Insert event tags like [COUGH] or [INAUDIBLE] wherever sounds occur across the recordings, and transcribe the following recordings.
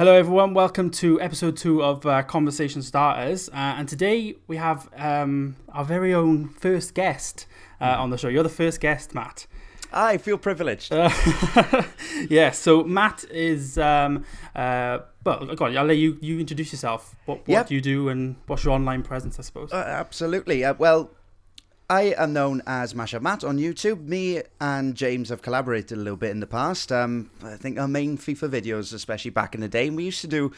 Hello, everyone. Welcome to episode two of uh, Conversation Starters. Uh, and today we have um, our very own first guest uh, on the show. You're the first guest, Matt. I feel privileged. Uh, [LAUGHS] yeah, so Matt is. Um, uh, well, go on, I'll let you, you introduce yourself. What, what Yep. do you do and what's your online presence, I suppose? Uh, absolutely. Uh, well, I am known as Mashup Matt on YouTube. Me and James have collaborated a little bit in the past. Um, I think our main FIFA videos, especially back in the day, and we used to do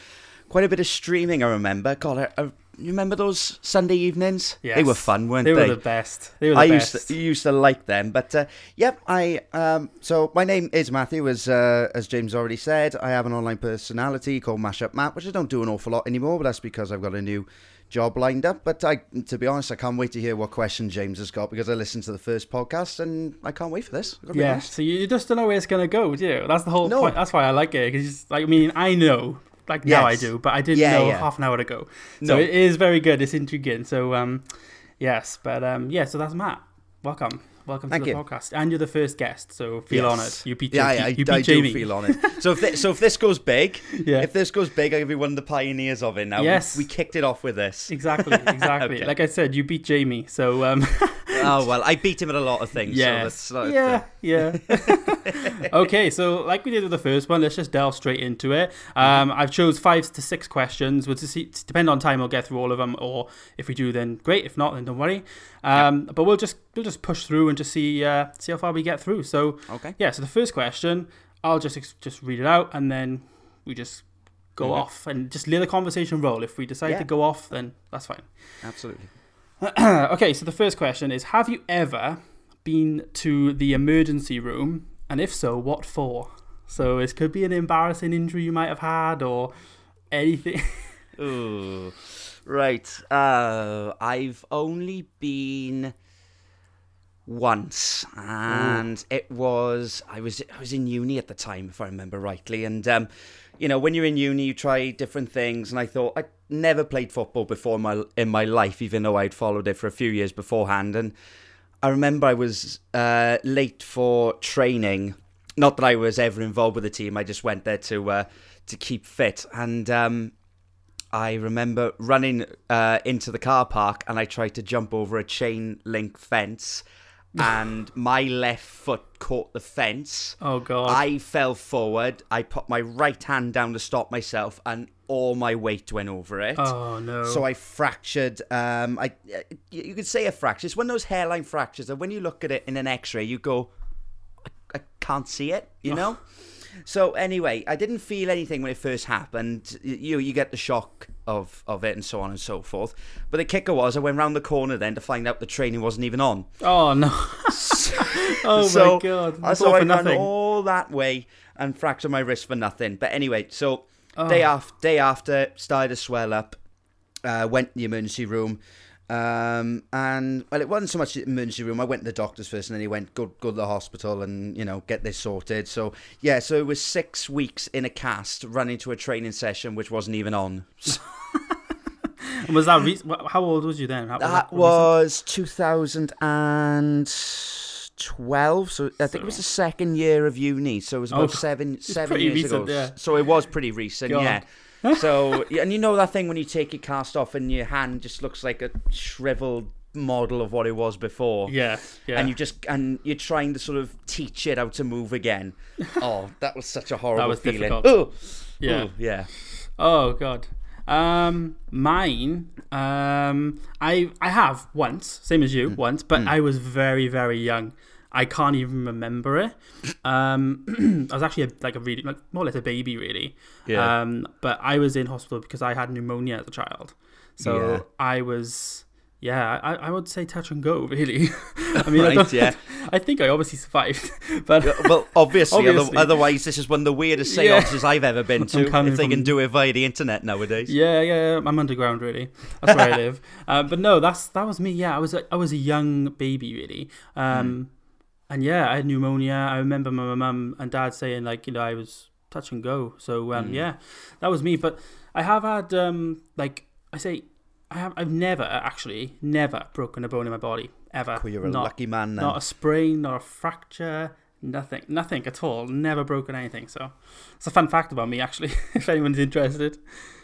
quite a bit of streaming. I remember. God, I, I, you remember those Sunday evenings? Yes. They were fun, weren't they they? were the best. They were the I best. used to, used to like them, but uh, yep, I um, so my name is Matthew, as uh, as James already said. I have an online personality called Mashup Matt, which I don't do an awful lot anymore, but that's because I've got a new job lined up. But I, to be honest, I can't wait to hear what question James has got because I listened to the first podcast and I can't wait for this. I've got to be Yeah, so you just don't know where it's gonna go, do you? That's the whole No. point. That's why I like it because, like, I mean, I know, like now I do, but I didn't Yeah, know yeah. half an hour ago. So No. it is very good. It's intriguing. So, um, yes, but um, yeah. So that's Matt. Welcome, welcome Thank to the you. podcast, and you're the first guest. So feel Yes. honoured. You beat, Yeah, you, I, I, you beat I Jamie. do feel on it. So if this, so if this goes big, [LAUGHS] Yeah. if this goes big, I'll be one of the pioneers of it. Now, We- Yes. we, kicked it off with this. Exactly, [LAUGHS] exactly. Okay. Like I said, you beat Jamie. So um, [LAUGHS] oh well, I beat him at a lot of things. yes, so yeah, yeah. okay, so like we did with the first one, let's just delve straight into it. Um, I've chose five to six questions. Which is, depend on time, we'll get through all of them, or if we do, then great. If not, then don't worry. Um, But we'll just we'll just push through and just see uh, see how far we get through. So Okay. yeah, so the first question, I'll just just read it out, and then we just go Mhm. off and just let the conversation roll. If we decide Yeah. to go off, then that's fine. Absolutely. [CLEARS THROAT] okay, so the first question is Have you ever been to the emergency room? And if so, what for? So it could be an embarrassing injury you might have had or anything. [LAUGHS] Ooh. Right. Uh, I've only been once, and it was I was I was in uni at the time, if I remember rightly. And um, you know, when you're in uni, you try different things. And I thought I never played football before in my in my life, even though I'd followed it for a few years beforehand. And I remember I was uh, late for training. Not that I was ever involved with the team. I just went there to uh, to keep fit. And um, I remember running uh, into the car park, and I tried to jump over a chain link fence, and my left foot caught the fence. oh, God. I fell forward. I put my right hand down to stop myself, and all my weight went over it. oh, no. So I fractured. Um, I you you could say a fracture. It's one of those hairline fractures that when you look at it in an X-ray, you go, I, I can't see it. You know. so anyway, I didn't feel anything when it first happened. You you get the shock of of it and so on and so forth. But the kicker was I went round the corner then to find out the training wasn't even on. oh, no. [LAUGHS] oh, so, my God. uh, It's so I ran nothing. all that way and fractured my wrist for nothing. But anyway, so Oh. day after, day after, started to swell up. Uh, went to the emergency room, um, and well, it wasn't so much the emergency room. I went to the doctors first, and then he went go go to the hospital and you know get this sorted. So yeah, so it was six weeks in a cast, running to a training session which wasn't even on. [LAUGHS] And was that re- How old was you then? How, That was 2012. So I think it was the second year of uni. So it was about Oh, seven seven years recent, ago. yeah. So it was pretty recent, God. yeah. So and you know that thing when you take your cast off and your hand just looks like a shriveled model of what it was before. Yeah, yeah. And you just and you're trying to sort of teach it how to move again. [LAUGHS] oh, that was such a horrible was feeling. difficult. Oh, Yeah. oh, yeah. Oh god. Um, mine. Um, I I have once, same as you, once, but I was very very young. I can't even remember it. Um, [CLEARS THROAT] I was actually a, like a really like more or less a baby really. Yeah. Um, but I was in hospital because I had pneumonia as a child. So Yeah. I was. Yeah, I, I would say touch and go, [LAUGHS] really. I mean, Right, don't- yeah. [LAUGHS] I think I obviously survived, [LAUGHS] but Well, obviously, other- otherwise, this is one of the weirdest Yeah. seances I've ever been to. If they can do it via the internet nowadays. Yeah, yeah, I'm underground really. That's where I live. Uh, but no, that's that was me. Yeah, I was a, I was a young baby really. Um, and yeah, I had pneumonia. I remember my mum and dad saying like you know I was touch and go. So um, Mm. yeah, that was me. But I have had um, like I say, I have I've never actually never broken a bone in my body ever. Oh, you're a not, lucky man then. Not a sprain, not a fracture. Nothing, nothing at all. Never broken anything. So it's a fun fact about me, actually. [LAUGHS] if anyone's interested.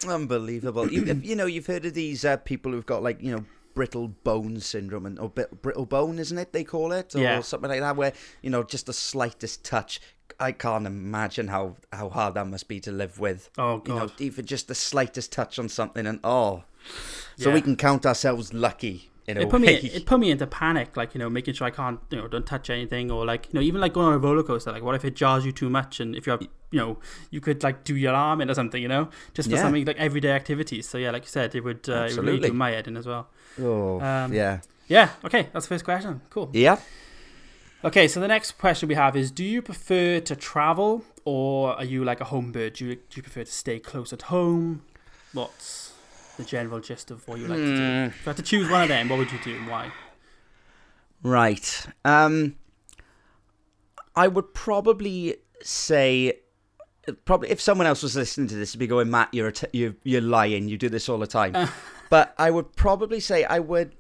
Unbelievable. you, you know, you've heard of these uh, people who've got like you know brittle bone syndrome and or brittle bone, isn't it? They call it, or Yeah. something like that, where you know just the slightest touch. I can't imagine how how hard that must be to live with. Oh You know, god. even just the slightest touch on something, and oh, so we can count ourselves lucky in it put way. me it put me into panic like you know making sure i can't you know don't touch anything or like you know even like going on a roller coaster like what if it jars you too much and if you have you know you could like do your arm in or something you know? Just for Yeah. something like everyday activities. So yeah like you said it would uh, it would really do my head in as well. Oh, Um, yeah, yeah okay that's the first question. Cool. Yeah. okay so the next question we have is do you prefer to travel or are you like a home bird do you, do you prefer to stay close at home? What's the general gist of what you like to do Mm, if you had to choose one of them what would you do and why right. Um, I would probably say. Probably, if someone else was listening to this, would be going, Matt, you're a t- you're you're lying. You do this all the time. [LAUGHS] but I would probably say I would,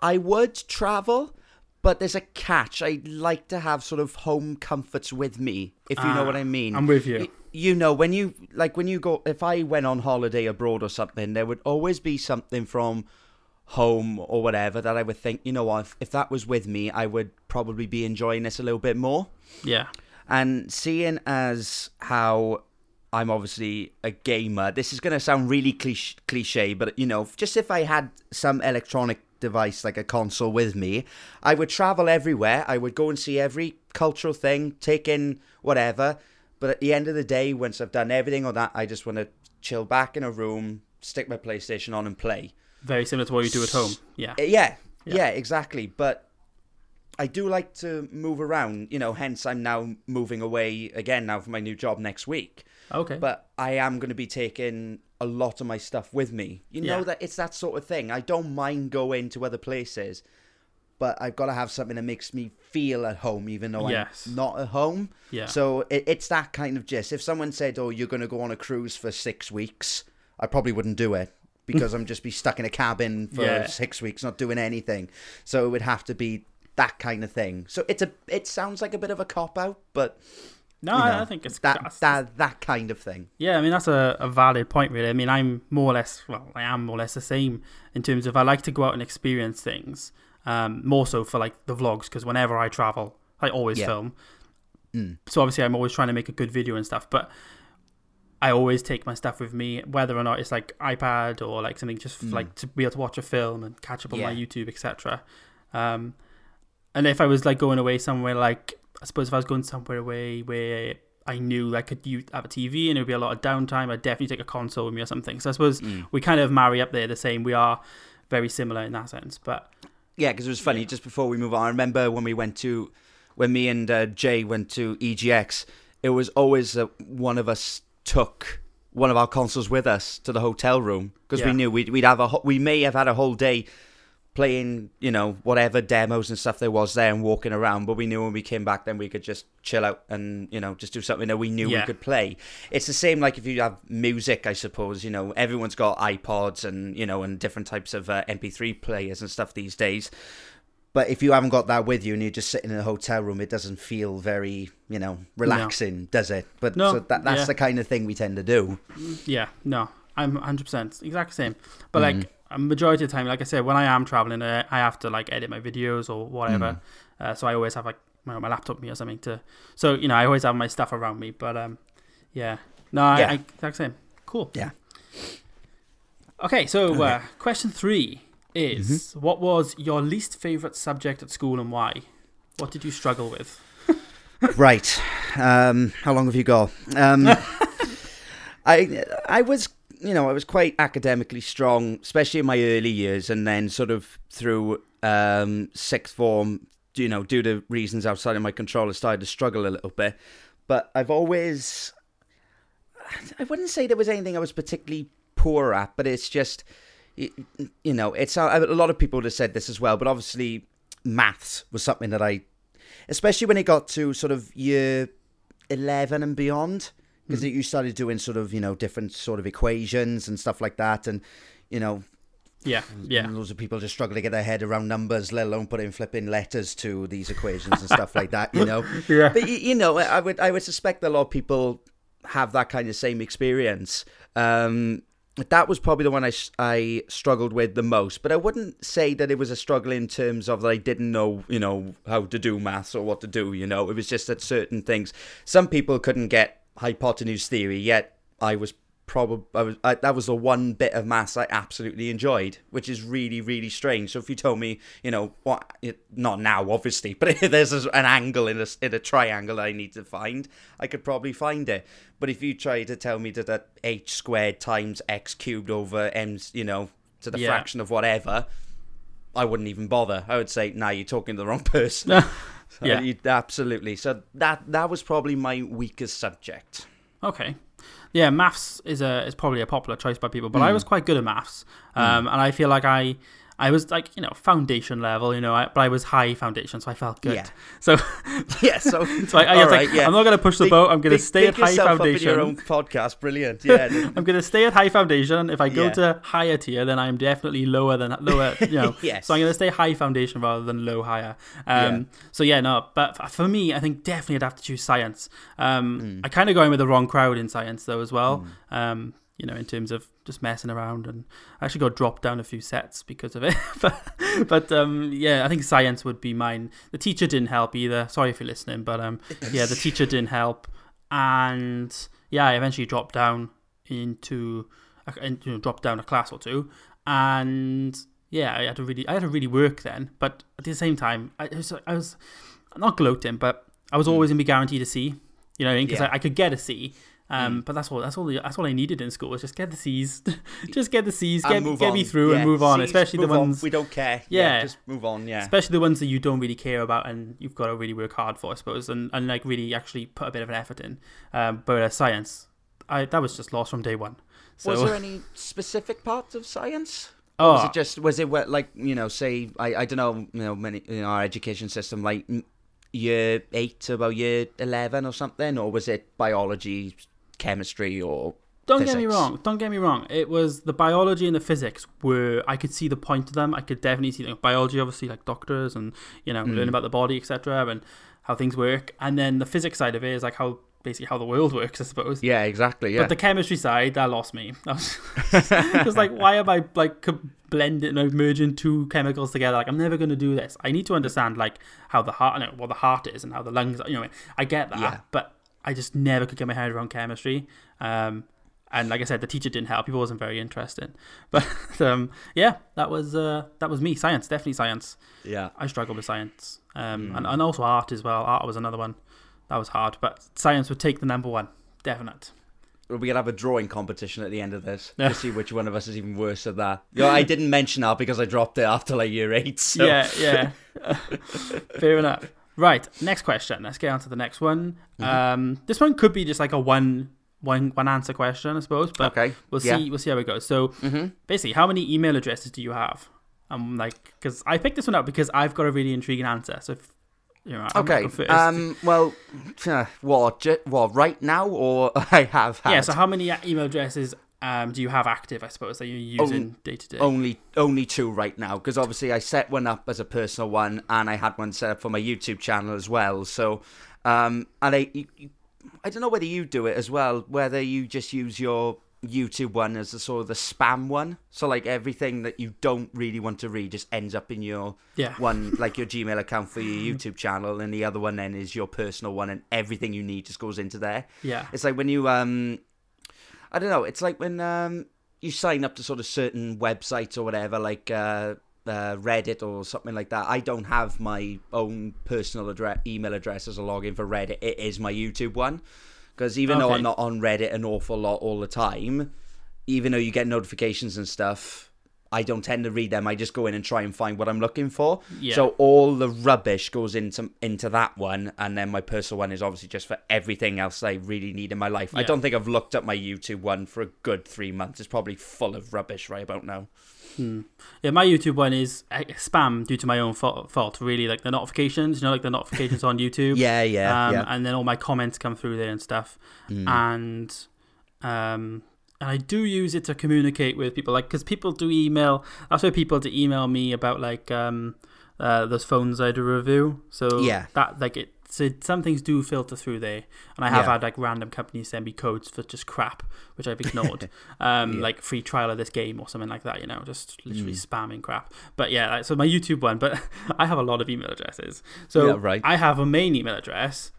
I would travel, but there's a catch. I'd like to have sort of home comforts with me, if you know Ah, what I mean. i'm with you you know when you like when you go if i went on holiday abroad or something there would always be something from home or whatever that i would think you know what if, if that was with me i would probably be enjoying this a little bit more. Yeah. And seeing as how i'm obviously a gamer this is going to sound really cliche, cliche but you know just if i had some electronic device like a console with me i would travel everywhere. I would go and see every cultural thing take in whatever but at the end of the day once i've done everything on that i just want to chill back in a room stick my playstation on and play Very similar to what you do at home. Yeah. Yeah, Yeah. yeah, exactly. But I do like to move around, you know, hence I'm now moving away again now for my new job next week. Okay. But I am going to be taking a lot of my stuff with me. You know Yeah. that it's that sort of thing. I don't mind going to other places, but I've got to have something that makes me feel at home, even though Yes. I'm not at home. yeah. So it, it's that kind of gist. If someone said, "Oh, you're going to go on a cruise for six weeks," I probably wouldn't do it [LAUGHS] because I'm just be stuck in a cabin for Yeah. six weeks, not doing anything. So it would have to be that kind of thing. So it's a. It sounds like a bit of a cop out, but no, you I, know, I think it's that that's- that that kind of thing. Yeah, I mean that's a, a valid point, really. I mean, I'm more or less, well, I am more or less the same in terms of I like to go out and experience things. Um, more so for like the vlogs because whenever I travel, I always Yeah. film. Mm. So obviously, I'm always trying to make a good video and stuff. But I always take my stuff with me, whether or not it's like iPad or like something just Mm. like to be able to watch a film and catch up on my YouTube, etc. Um, and if I was like going away somewhere, like I suppose if I was going somewhere away where I knew I could use, have a TV and it would be a lot of downtime, I'd definitely take a console with me or something. So I suppose Mm. we kind of marry up there the same. We are very similar in that sense, but Yeah, because it was funny. Yeah. Just before we move on, I remember when we went to, when me and uh, Jay went to EGX. It was always uh, one of us took one of our consoles with us to the hotel room because Yeah. we knew we'd, we'd have a ho- we may have had a whole day playing you know whatever demos and stuff there was there and walking around but we knew when we came back then we could just chill out and you know just do something that we knew Yeah. we could play it's the same like if you have music i suppose you know everyone's got ipods and you know and different types of uh, mp3 players and stuff these days but if you haven't got that with you and you're just sitting in a hotel room it doesn't feel very you know relaxing does it but No, so that, that's yeah. the kind of thing we tend to do yeah, no, I'm 100% exact same. But Mm-hmm. like a majority of the time, like I said, when I am traveling, I, I have to like edit my videos or whatever. Mm. Uh, so I always have like my, my laptop with me or something to. So you know, I always have my stuff around me. But um, yeah, no, I, Yeah. I exact same. Cool. Yeah. Okay, so Okay. Mm-hmm. Uh, question three is: What was your least favorite subject at school and why? What did you struggle with? [LAUGHS] Right. Um, how long have you got? Um, [LAUGHS] I I was you know I was quite academically strong, especially in my early years, and then sort of through um, sixth form, you know, due to reasons outside of my control, I started to struggle a little bit. But I've always I wouldn't say there was anything I was particularly poor at, but it's just you know it's a a lot of people would have said this as well, but obviously maths was something that I especially when it got to sort of year 11 and beyond because you started doing sort of you know different sort of equations and stuff like that and you know Yeah, yeah. And loads of people just struggle to get their head around numbers, let alone putting flipping letters to these equations and stuff like that. You know. [LAUGHS] Yeah. But you know, I would I would suspect that a lot of people have that kind of same experience. Um, that was probably the one I, I struggled with the most. But I wouldn't say that it was a struggle in terms of that I didn't know, you know, how to do maths or what to do. You know, it was just that certain things. Some people couldn't get hypotenuse theory, yet I was probably I was, I, that was the one bit of maths I absolutely enjoyed, which is really really strange. So if you told me, you know, what it, not now obviously, [LAUGHS] but there's an angle in a in a triangle I need to find, I could probably find it. But if you try to tell me that that h squared times x cubed over m, you know, to the Yeah. fraction of whatever, I wouldn't even bother. I would say, "Nah, you're talking to the wrong [LAUGHS] person." [LAUGHS] So Yeah. absolutely. So that that was probably my weakest subject. Okay. Yeah, maths is a is probably a popular choice by people, but I was quite good at maths, um, and I feel like I I was like you know foundation level, you know, I, but I was high foundation, so I felt good. Yeah. So [LAUGHS] Yeah. So, [LAUGHS] so I, I was right, like, yeah. I'm not going to push the Big- boat. I'm going to stay at high in foundation. your own podcast, brilliant. [LAUGHS] Yeah. I'm going to stay at high foundation. If I go Yeah. to higher tier, then I'm definitely lower than lower. You know, Yes. so I'm going to stay high foundation rather than low higher. Um, Yeah. So yeah, no. But for me, I think definitely I'd have to choose science. Um, Hmm. I kind of going with the wrong crowd in science though as well. Um, you know, in terms of just messing around, and I actually got dropped down a few sets because of it. [LAUGHS] but but um, yeah, I think science would be mine. The teacher didn't help either. Sorry if you're listening, but um, yeah, the teacher didn't help, and yeah, I eventually dropped down into, a- in- you know, dropped down a class or two, and yeah, I had to really, I had to really work then. But at the same time, I was, I was not gloating, but I was always gonna be guaranteed a C. You know, because Hmm. Yeah. I, I could get a C. Um, but that's all. That's all. That's all I needed in school was just get the C's, [LAUGHS] just get the C's, And get, move get me on. through and move on. C's, especially move the on. ones, we don't care. Yeah. just move on. Yeah. especially the ones that you don't really care about and you've got to really work hard for, I suppose, and, and like really actually put a bit of an effort in. Um, but uh, science, I that was just lost from day one. So was there [LAUGHS] any specific parts of science? oh, Was it just was it what like you know say I, I don't know you know many in our education system like mm, year eight to about year eleven or something or was it biology, chemistry or Don't get me wrong. Don't get me wrong. It was the biology and the physics were I could see the point of them. I could definitely see like, biology, obviously, like doctors and you know Mm. learn about the body, etc., and how things work. And then the physics side of it is like how basically how the world works, I suppose. Yeah, exactly. Yeah. But the chemistry side, that lost me. [LAUGHS] [LAUGHS] Just like, why am I like blending, like merging two chemicals together? Like, I'm never going to do this. I need to understand like how the heart, no, what the heart is and how the lungs. Are, you know, I get that, Yeah. but I just never could get my head around chemistry. Um, and like I said, the teacher didn't help. He wasn't very interested. [LAUGHS] But um, yeah, that was uh, that was me. Science, definitely science. yeah. I struggled with science, um, Mm. and, and also art as well. Art was another one that was hard, but science would take the number one, definite. We could have a drawing competition at the end of this [LAUGHS] to see which one of us is even worse at that. You know, I [LAUGHS] didn't mention that because I dropped it after like year eight. So. Yeah, yeah. Fair enough. Right, next question. Let's get on to the next one. Mm-hmm. Um, this one could be just like a one, one, one answer question, I suppose, but Okay. we'll yeah. see. We'll see how it goes. So, hmm basically, how many email addresses do you have? I'm like, because I picked this one up because I've got a really intriguing answer. So, if, you know, Okay. go first. Um. Well, [LAUGHS] uh, what? Right now, or [LAUGHS] I have had yeah. So, how many email addresses um do you have active? I suppose that you're using day to day. only only two right now because obviously I set one up as a personal one and I had one set up for my YouTube channel as well. So, um, and I, you, I don't know whether you do it as well, whether you just use your YouTube one as the sort of the spam one. So like everything that you don't really want to read just ends up in your Yeah. one, like your Gmail [LAUGHS] account for your YouTube channel, and the other one then is your personal one, and everything you need just goes into there. Yeah. It's like when you um I don't know, it's like when um you sign up to sort of certain websites or whatever, like uh, uh Reddit or something like that. I don't have my own personal address email address as a login for Reddit. It is my YouTube one. Because even though I'm not on Reddit an awful lot all the time, even though you get notifications and stuff, I don't tend to read them. I just go in and try and find what I'm looking for. Yeah. So all the rubbish goes into into that one, and then my personal one is obviously just for everything else I really need in my life. Yeah. I don't think I've looked at my YouTube one for a good three months. It's probably full of rubbish right about now. Hmm. Yeah, my YouTube one is uh, spam due to my own fault, fault. Really, like the notifications, you know, like the notifications on YouTube. [LAUGHS] Yeah, yeah, um, yeah. And then all my comments come through there and stuff. Mm. And um, and I do use it to communicate with people, like because people do email. That's why people to email me about like um uh those phones I do review. So Yeah. that like it. So some things do filter through there, and I have Yeah. had like random companies send me codes for just crap, which I've ignored. [LAUGHS] um, Yeah. like free trial of this game or something like that. You know, just literally Mm. spamming crap. But yeah, so my YouTube one. But [LAUGHS] I have a lot of email addresses. So Yeah, right. I have a main email address,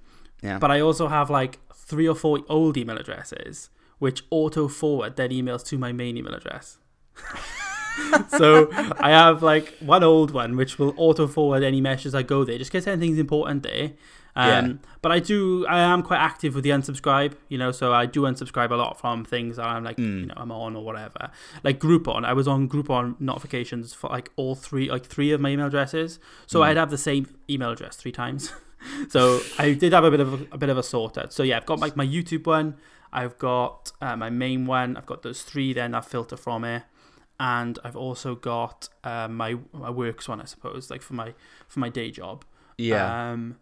Yeah. but I also have like three or four old email addresses which auto forward their emails to my main email address. [LAUGHS] so I have like one old one which will auto forward any messages I go there just in case anything's important there. Um, Yeah. But I do, I am quite active with the unsubscribe, you know, so I do unsubscribe a lot from things that I'm like, Mm. you know, I'm on or whatever. Like Groupon, I was on Groupon notifications for like all three, like three of my email addresses. So Mm. I'd have the same email address three times. [LAUGHS] so I did have a bit of a, a bit of a sort out. So yeah, I've got like my YouTube one, I've got uh, my main one, I've got those three then I filter from it, and I've also got uh, my my works one, I suppose, like for my for my day job. yeah. Um,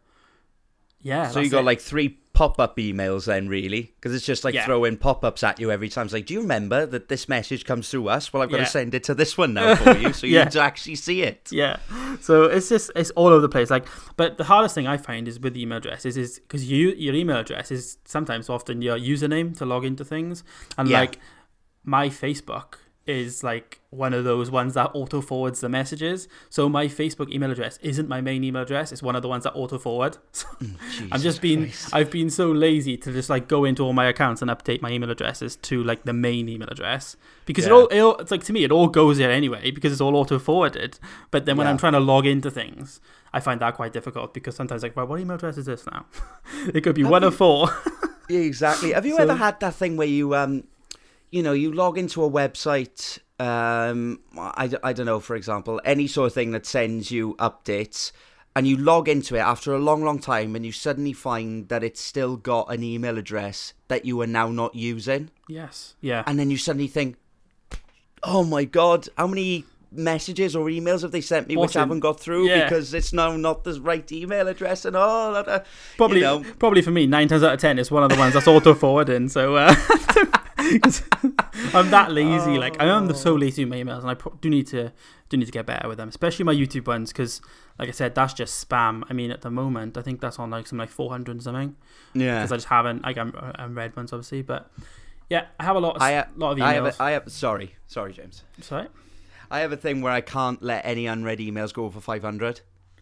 yeah. so you got it. like three pop-up emails then, really, because it's just like Yeah. throwing pop-ups at you every time. It's like, do you remember that this message comes through us? Well, I've got Yeah. to send it to this one now [LAUGHS] for you, so you Yeah. need to actually see it. Yeah. So it's just it's all over the place. Like, but the hardest thing I find is with email addresses is because you your email address is sometimes often your username to log into things, and like my Facebook is like one of those ones that auto forwards the messages. So my Facebook email address isn't my main email address. It's one of the ones that auto forward. [LAUGHS] So I'm just being Christ. I've been so lazy to just like go into all my accounts and update my email addresses to like the main email address because it all, it all it's like to me it all goes there anyway because it's all auto forwarded. But then when Yeah. I'm trying to log into things, I find that quite difficult because sometimes like, well, what email address is this now? [LAUGHS] it could be Have one you- of four. [LAUGHS] Yeah, exactly. Have you So- ever had that thing where you, um, you know, you log into a website, um, I, I don't know, for example, any sort of thing that sends you updates, and you log into it after a long, long time, and you suddenly find that it's still got an email address that you are now not using, yes. Yeah. and then you suddenly think, oh my god, how many messages or emails have they sent me What's which in- haven't got through Yeah. because it's now not the right email address and all that. uh, Probably, you know. probably for me, nine times out of ten, it's one of the ones that's auto forwarding. So uh, [LAUGHS] [LAUGHS] I'm that lazy. Like I am the so lazy with my emails, and I do need to do need to get better with them, especially my YouTube ones, because like I said, that's just spam. I mean, at the moment, I think that's on like some like 400 and something, Yeah. because I just haven't like I'm, I'm read ones obviously, but yeah, I have a lot of I, uh, lot of emails. I have, a, I have, sorry, sorry, James. Sorry. I have a thing where I can't let any unread emails go over 500.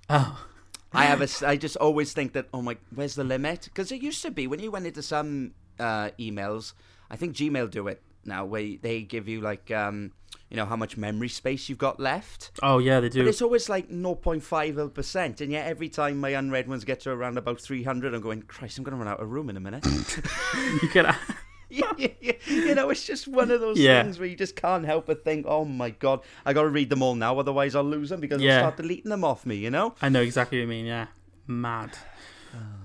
Oh, I have a. I just always think that, oh my, where's the limit? Because it used to be when you went into some uh, emails, I think Gmail do it now, where they give you like, um, you know, how much memory space you've got left. oh yeah, they do. But it's always like 0.5%, and yet every time my unread ones get to around about 300, I'm going, Christ, I'm going to run out of room in a minute. [LAUGHS] [LAUGHS] You can. yeah, yeah, yeah. You know, it's just one of those Yeah. things where you just can't help but think, oh my god, I got to read them all now, otherwise I'll lose them because Yeah. I'll start deleting them off me. You know? I know exactly what you mean. Yeah, mad.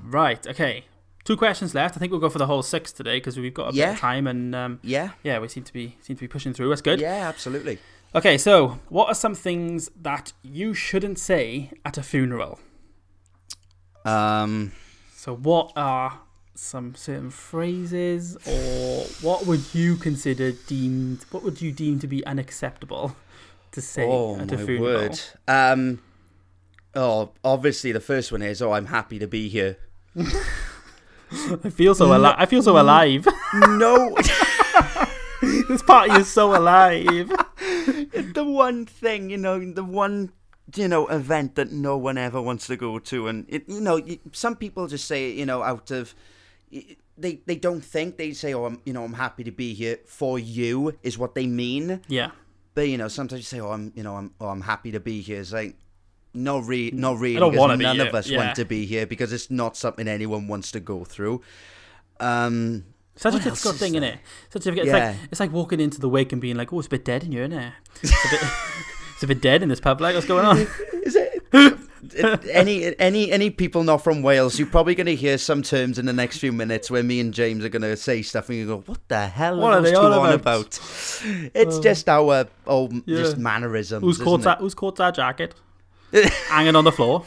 Right. Okay. Two questions left. I think we'll go for the whole six today because we've got a bit of time and um, Yeah. yeah, we seem to be seem to be pushing through. That's good. Yeah, absolutely. Okay, so what are some things that you shouldn't say at a funeral? Um, So what are some certain phrases, or what would you consider deemed? What would you deem to be unacceptable to say oh at my a funeral? word. Um, oh, obviously the first one is, oh, I'm happy to be here. [LAUGHS] I feel so alive. I feel so alive. no, [LAUGHS] this party is so alive. It's [LAUGHS] the one thing, you know, the one you know event that no one ever wants to go to, and it, you know, some people just say, you know, out of they they don't think they say, oh, I'm you know, I'm happy to be here for you is what they mean, Yeah. but you know, sometimes you say, oh, I'm you know, I'm oh, I'm happy to be here. It's like. No, re- not really. don't 'cause wanna be none of us yeah. want to be here because it's not something anyone wants to go through. Um, Such a difficult thing, isn't it? Such a difficult. Yeah. It's like it's like walking into the wake and being like, "Oh, it's a bit dead in here, isn't it? It's a bit, [LAUGHS] it's a bit dead in this pub. Like, what's going on?" [LAUGHS] Is it [LAUGHS] any any any people not from Wales? You're probably going to hear some terms in the next few minutes where me and James are going to say stuff, and you go, "What the hell What are are those they two on on about?" about?" It's Oh. just our old Yeah. just mannerisms. Who's caught that? Who's caught that jacket? Hanging on the floor.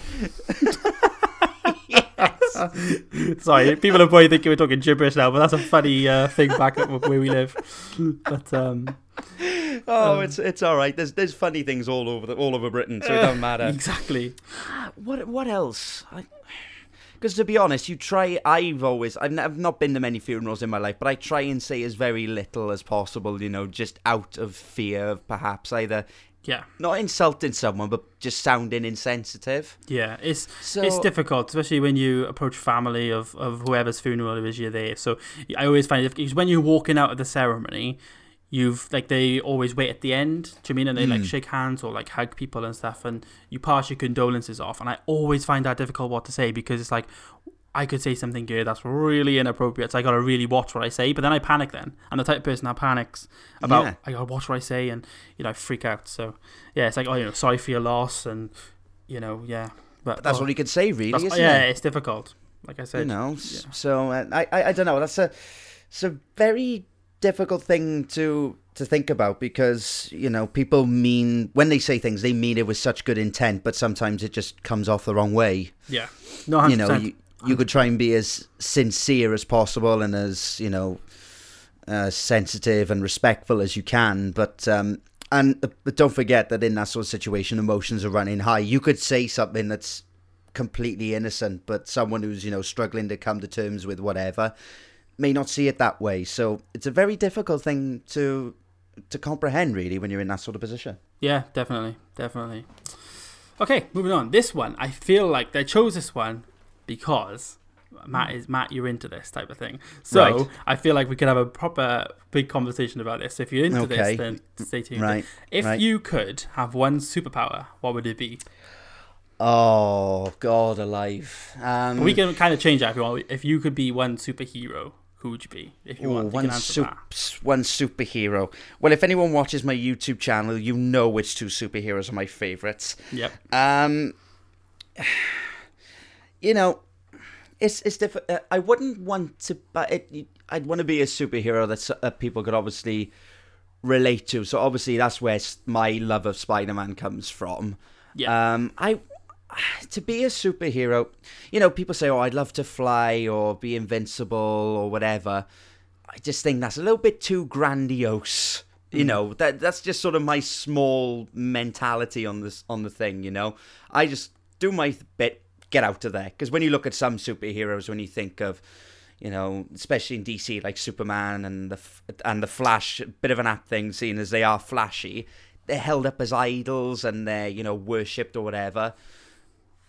Sorry, people are probably thinking we're talking gibberish now, but that's a funny uh, thing back at where we live. But um, Oh, it's it's all right. There's there's funny things all over the, all over Britain, so it doesn't [LAUGHS] matter. exactly. What what else? Because to be honest, you try. I've always I've, n- I've not been to many funerals in my life, but I try and say as very little as possible. You know, just out of fear of perhaps either Yeah, not insulting someone, but just sounding insensitive. yeah. It's So it's difficult, especially when you approach family of, of whoever's funeral it is you're there. So I always find it because when you're walking out of the ceremony, you've like they always wait at the end. Do you know what I mean? And they like Mm. shake hands or like hug people and stuff, and you pass your condolences off. And I always find that difficult what to say because it's like. I could say something good that's really inappropriate, so I gotta really watch what I say. But then I panic. Then I'm the type of person that panics about. Yeah. I gotta watch what I say, and you know, I freak out. So yeah, it's like oh, you know, sorry for your loss, and you know, yeah. But that's oh, all you can say, really, isn't yeah, it? it's difficult. Like I said, you know. s So uh, I, I I don't know. That's a it's a very difficult thing to to think about because you know people mean when they say things they mean it with such good intent, but sometimes it just comes off the wrong way. yeah, no, 100%. You know, you you could try and be as sincere as possible and as you know uh, sensitive and respectful as you can, but um. And uh, but don't forget that in that sort of situation, emotions are running high. You could say something that's completely innocent, but someone who's you know struggling to come to terms with whatever may not see it that way. So it's a very difficult thing to to comprehend, really, when you're in that sort of position. yeah, definitely, definitely. Okay, moving on. This one, I feel like they chose this one because Matt is Matt. You're into this type of thing, so Right. I feel like we could have a proper big conversation about this. If you're into Okay. this, then stay tuned. Right. If right. you could have one superpower, what would it be? Oh God, alive! Um, we can kind of change that if you want. If you could be one superhero, who would you be? If you Ooh, want, you one, that. one superhero. Well, if anyone watches my YouTube channel, you know which two superheroes are my favorites. Yep. Um, you know, it's it's different. Uh, I wouldn't want to, but it, I'd want to be a superhero that uh, people could obviously relate to. So obviously that's where my love of Spider-Man comes from. Yeah. Um, I to be a superhero, you know, people say, "Oh, I'd love to fly or be invincible or whatever." I just think that's a little bit too grandiose. You know, that that's just sort of my small mentality on this on the thing. You know, I just do my bit, get out of there. Because when you look at some superheroes, when you think of you know, especially in DC, like Superman and the and the Flash, a bit of an apt thing, seeing as they are flashy. They're held up as idols and they're you know worshipped or whatever.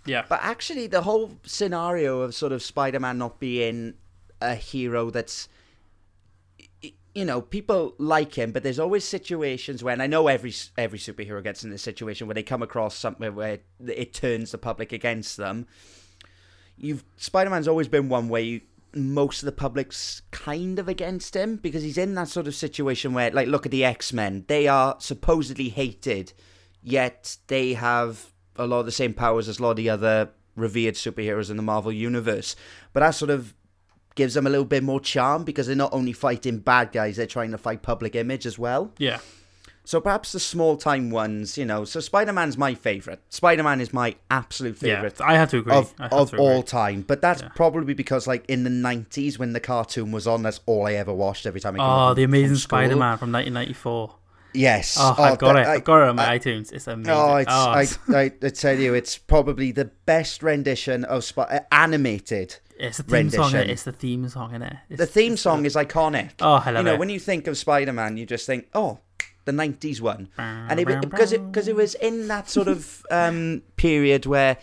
yeah. But actually, the whole scenario of sort of Spider-Man not being a hero that's you know people like him but there's always situations when i know every every superhero gets in this situation where they come across something where it turns the public against them. You've spider-man's always been one way most of the public's kind of against him because he's in that sort of situation where like look at the x-men. They are supposedly hated yet they have a lot of the same powers as a lot of the other revered superheroes in the marvel universe. But that sort of gives them a little bit more charm because they're not only fighting bad guys, they're trying to fight public image as well. Yeah. So perhaps the small time ones, you know. So Spider Man's my favorite. Spider Man is my absolute favorite Yeah. I have to agree. of have of to agree. all time. But that's Yeah. probably because like in the nineties when the cartoon was on, that's all I ever watched every time. I came Oh, the Amazing. Spider-Man from 1994. Yes. Oh, I've got that- it. I- I've got it on my I- iTunes. It's amazing. Oh, it's, Oh, I, I, I tell you, it's probably the best rendition of Sp- uh, animated. It's the theme song. rendition. innit? It's the theme song in it. The theme song is iconic. Oh, I love you know, it. when you think of Spider Man, you just think, oh, the '90s one, and it because it because it was in that sort of um, period where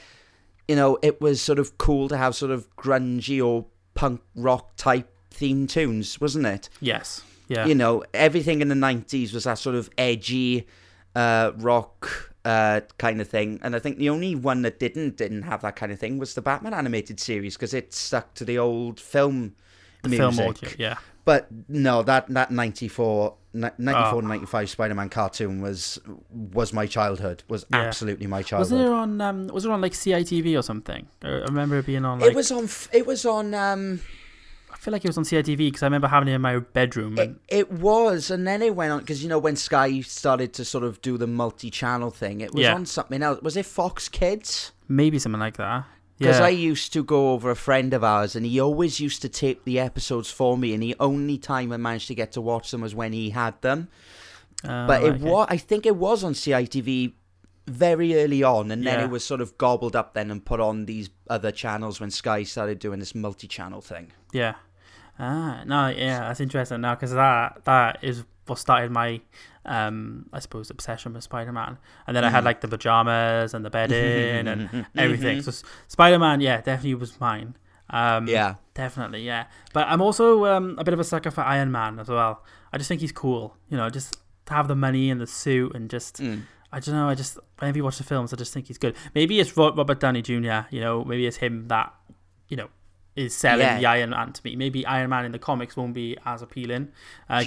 you know it was sort of cool to have sort of grungy or punk rock type theme tunes, wasn't it? Yes. Yeah. You know, everything in the '90s was that sort of edgy uh, rock. Uh, kind of thing, and I think the only one that didn't didn't have that kind of thing was the Batman animated series because it stuck to the old film the music. film audio. Yeah. But no, that that 94, ni- 94 Oh. 95 Spider-Man cartoon was was my childhood. Was Yeah. absolutely my childhood. Was it on? Um, was it on like CITV or something? I remember it being on. Like, it was on. It was on. Um, feel like it was on CITV because I remember having it in my bedroom. it, And, it was, and then it went on because you know when Sky started to sort of do the multi-channel thing, it was Yeah. on something else. Was it Fox Kids? maybe something like that. Because Yeah. I used to go over a friend of ours, and he always used to tape the episodes for me. And the only time I managed to get to watch them was when he had them. Uh, but it okay. was, I think it was on CITV very early on, and then Yeah. it was sort of gobbled up then and put on these other channels when Sky started doing this multi-channel thing. Yeah. Ah, no, yeah, that's interesting now because that that is what started my, um, I suppose, obsession with Spider Man. And then I Mm. had like the pajamas and the bedding and [LAUGHS] everything. So Spider Man, yeah, definitely was mine. Um, Yeah. definitely, yeah. But I'm also um, a bit of a sucker for Iron Man as well. I just think he's cool. You know, just to have the money and the suit and just. Mm. I don't know. I just whenever you watch the films, I just think he's good. Maybe it's Robert Downey Jr. You know, maybe it's him that you know is selling Yeah. the Iron Man to me. Maybe Iron Man in the comics won't be as appealing. Uh,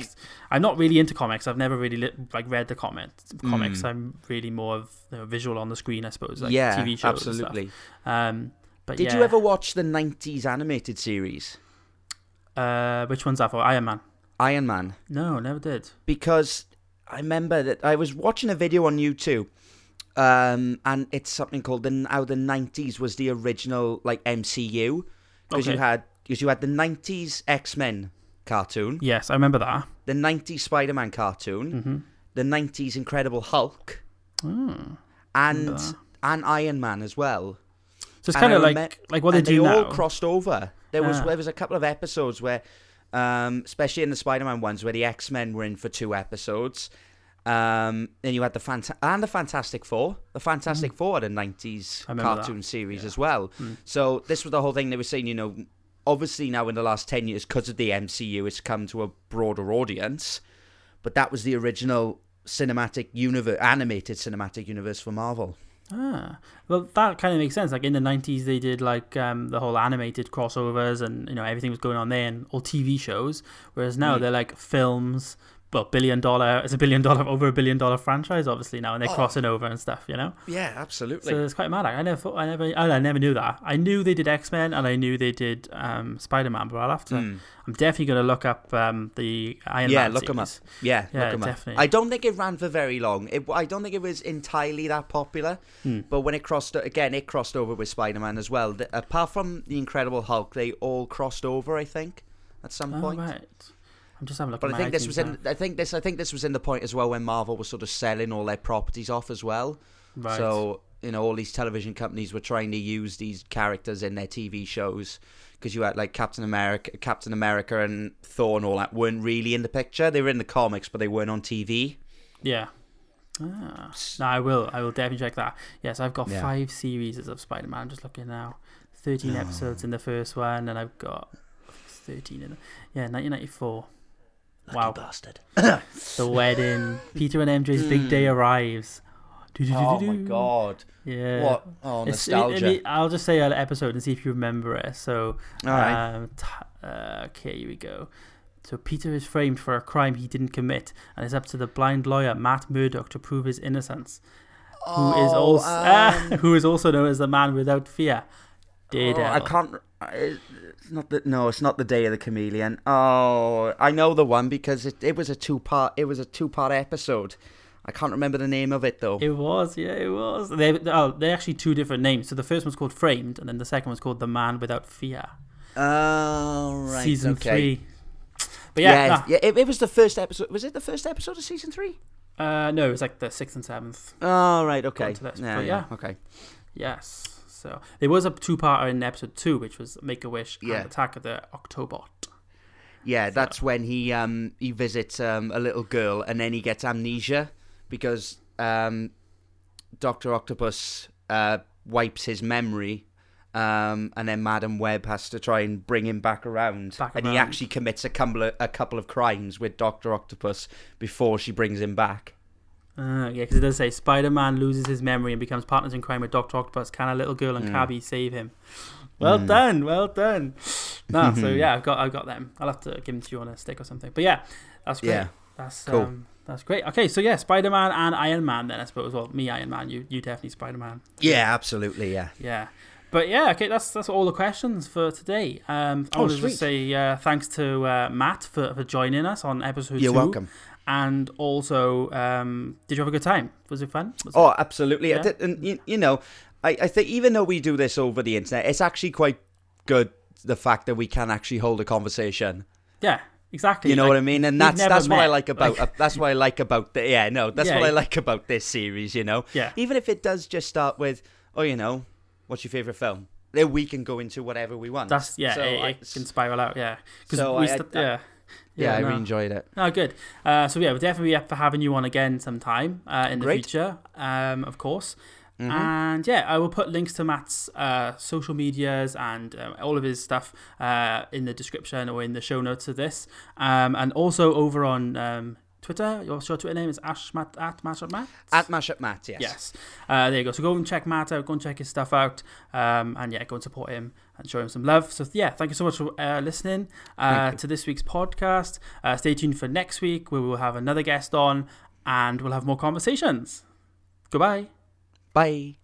I'm not really into comics. I've never really lit, like read the comics. Comics. I'm really more of you know, visual on the screen, I suppose. Like Mm. yeah, TV shows. absolutely. And stuff. Um, but Did yeah. you ever watch the 90s animated series, Uh, which one's that for? Iron Man. Iron Man? No, never did. because I remember that I was watching a video on YouTube, um, and it's something called the how the nineties was the original like MCU because Okay. you had because you had the nineties X Men cartoon, Yes, I remember that. the nineties Spider Man cartoon, Mm-hmm. the nineties Incredible Hulk, Oh. and and Iron Man as well. So it's kind of like like what they do they now. all crossed over. There was Ah. there was a couple of episodes where, um, especially in the Spider-Man ones, where the X Men were in for two episodes. Um, then you had the Fanta- and the Fantastic Four. The Fantastic Four had a nineties Mm. I cartoon that. series Yeah. as well. Mm. So this was the whole thing they were saying. You know, obviously now in the last ten years, because of the MCU, it's come to a broader audience. But that was the original cinematic universe, animated cinematic universe for Marvel. Ah, well, that kind of makes sense. Like in the nineties, they did like um, the whole animated crossovers, and you know everything was going on there, and all TV shows. Whereas now Mm. they're like films. Well, billion dollar. It's a billion dollar, [LAUGHS] over a billion dollar franchise, obviously now, and they're Oh. crossing over and stuff. You know, Yeah, absolutely. so it's quite mad. I never, I never, I never knew that. I knew they did X Men, and I knew they did um, Spider Man, but I'll have to. Mm. I'm definitely going to look up um, the Iron Yeah, Man. look 'em up. Yeah, Yeah, look 'em up. definitely. I don't think it ran for very long. It, I don't think it was entirely that popular. Hmm. But when it crossed again, it crossed over with Spider Man as well. The- apart from the Incredible Hulk, they all crossed over. I think at some Oh, point. right. I'm just having a look. But at I think this was now. in. I think this. I think this was in the point as well when Marvel was sort of selling all their properties off as well. Right. So you know, all these television companies were trying to use these characters in their TV shows because you had like Captain America, Captain America, and Thor and all that weren't really in the picture. They were in the comics, but they weren't on TV. Yeah. Ah. No, I will. I will definitely check that. Yes, I've got Yeah. five series of Spider Man. I'm just looking now. 13 Oh. episodes in the first one, and I've got 13 in the. Yeah, 1994. Lucky Wow. bastard. [COUGHS] The wedding. Peter and MJ's big day arrives. Hmm. Oh my god. Yeah. What? Oh, It's- nostalgia. I mean, I'll just say an episode and see if you remember it. So, All right. um, t- uh, okay, here we go. So Peter is framed for a crime he didn't commit, and it's up to the blind lawyer Matt Murdock to prove his innocence. Who is Oh, also [LAUGHS] um, who is also known as the man without fear, oh, I can't. It's not the no. It's not the Day of the Chameleon. Oh, I know the one because it, it was a two part. It was a two part episode. I can't remember the name of it though. It was, yeah, it was. They, oh, they're actually two different names. So the first one's called Framed, and then the second one's called The Man Without Fear. Oh, right. Season okay. three. But yeah, yeah, yeah, it, it was the first episode. Was it the first episode of season three? nah. uh, no, it's like the sixth and seventh. Oh, right. Okay. Yeah, yeah. yeah. Okay. Yes. So there was a two-parter in episode two, which was Make a Wish Yeah. and Attack of the Octobot. Yeah, that's when he um he visits um a little girl and then he gets amnesia because um Doctor Octopus uh wipes his memory. Um, and then Madam Web has to try and bring him back around, Back and he actually commits a couple of, a couple of crimes with Doctor Octopus before she brings him back. Uh, yeah, because it does say Spider-Man loses his memory and becomes partners in crime with Doctor Octopus. Can a little girl and Mm. Cabby save him? Well Mm. done, well done. No, so [LAUGHS] yeah, I've got I've got them. I'll have to give them to you on a stick or something. But yeah, that's great. Yeah. That's Cool. um, that's great. Okay, so yeah, Spider-Man and Iron Man. Then I suppose. Well, me Iron Man. You you definitely Spider-Man. Yeah, absolutely. Yeah. Yeah. But yeah, okay, that's that's all the questions for today. Um, I Oh, want to just say uh, thanks to uh, Matt for, for joining us on episode You're two. welcome. And also, um, did you have a good time? Was it fun? Was it- Oh, absolutely. I Yeah. did, and you, you know, I, I think even though we do this over the internet, it's actually quite good the fact that we can actually hold a conversation. Yeah, exactly. You know Like, what I mean? And that's that's what I like about like- uh, [LAUGHS] that's what I like about the yeah no that's Yeah. what I like about this series. You know, Yeah. even if it does just start with oh you know what's your favorite film, then we can go into whatever we want. That's yeah, So it, I- it can spiral out. Yeah, because So we I- I- st- yeah. yeah, I no. really enjoyed it. Oh, good. Uh, so yeah, we'll definitely be up for having you on again sometime uh, in the Great. future, um, of course. Mhm. And yeah, I will put links to Matt's uh, social medias and um, all of his stuff uh, in the description or in the show notes of this. Um, and also over on um, Twitter, your your Twitter name is ashmat at mashup Matt. At Mashup Matt, yes. Yes. Uh, there you go. So go and check Matt out. Go and check his stuff out. Um, and yeah, go and support him and show him some love. So yeah, thank you so much for uh, listening uh, to this week's podcast. Uh, stay tuned for next week where we will have another guest on and we'll have more conversations. Goodbye. Bye.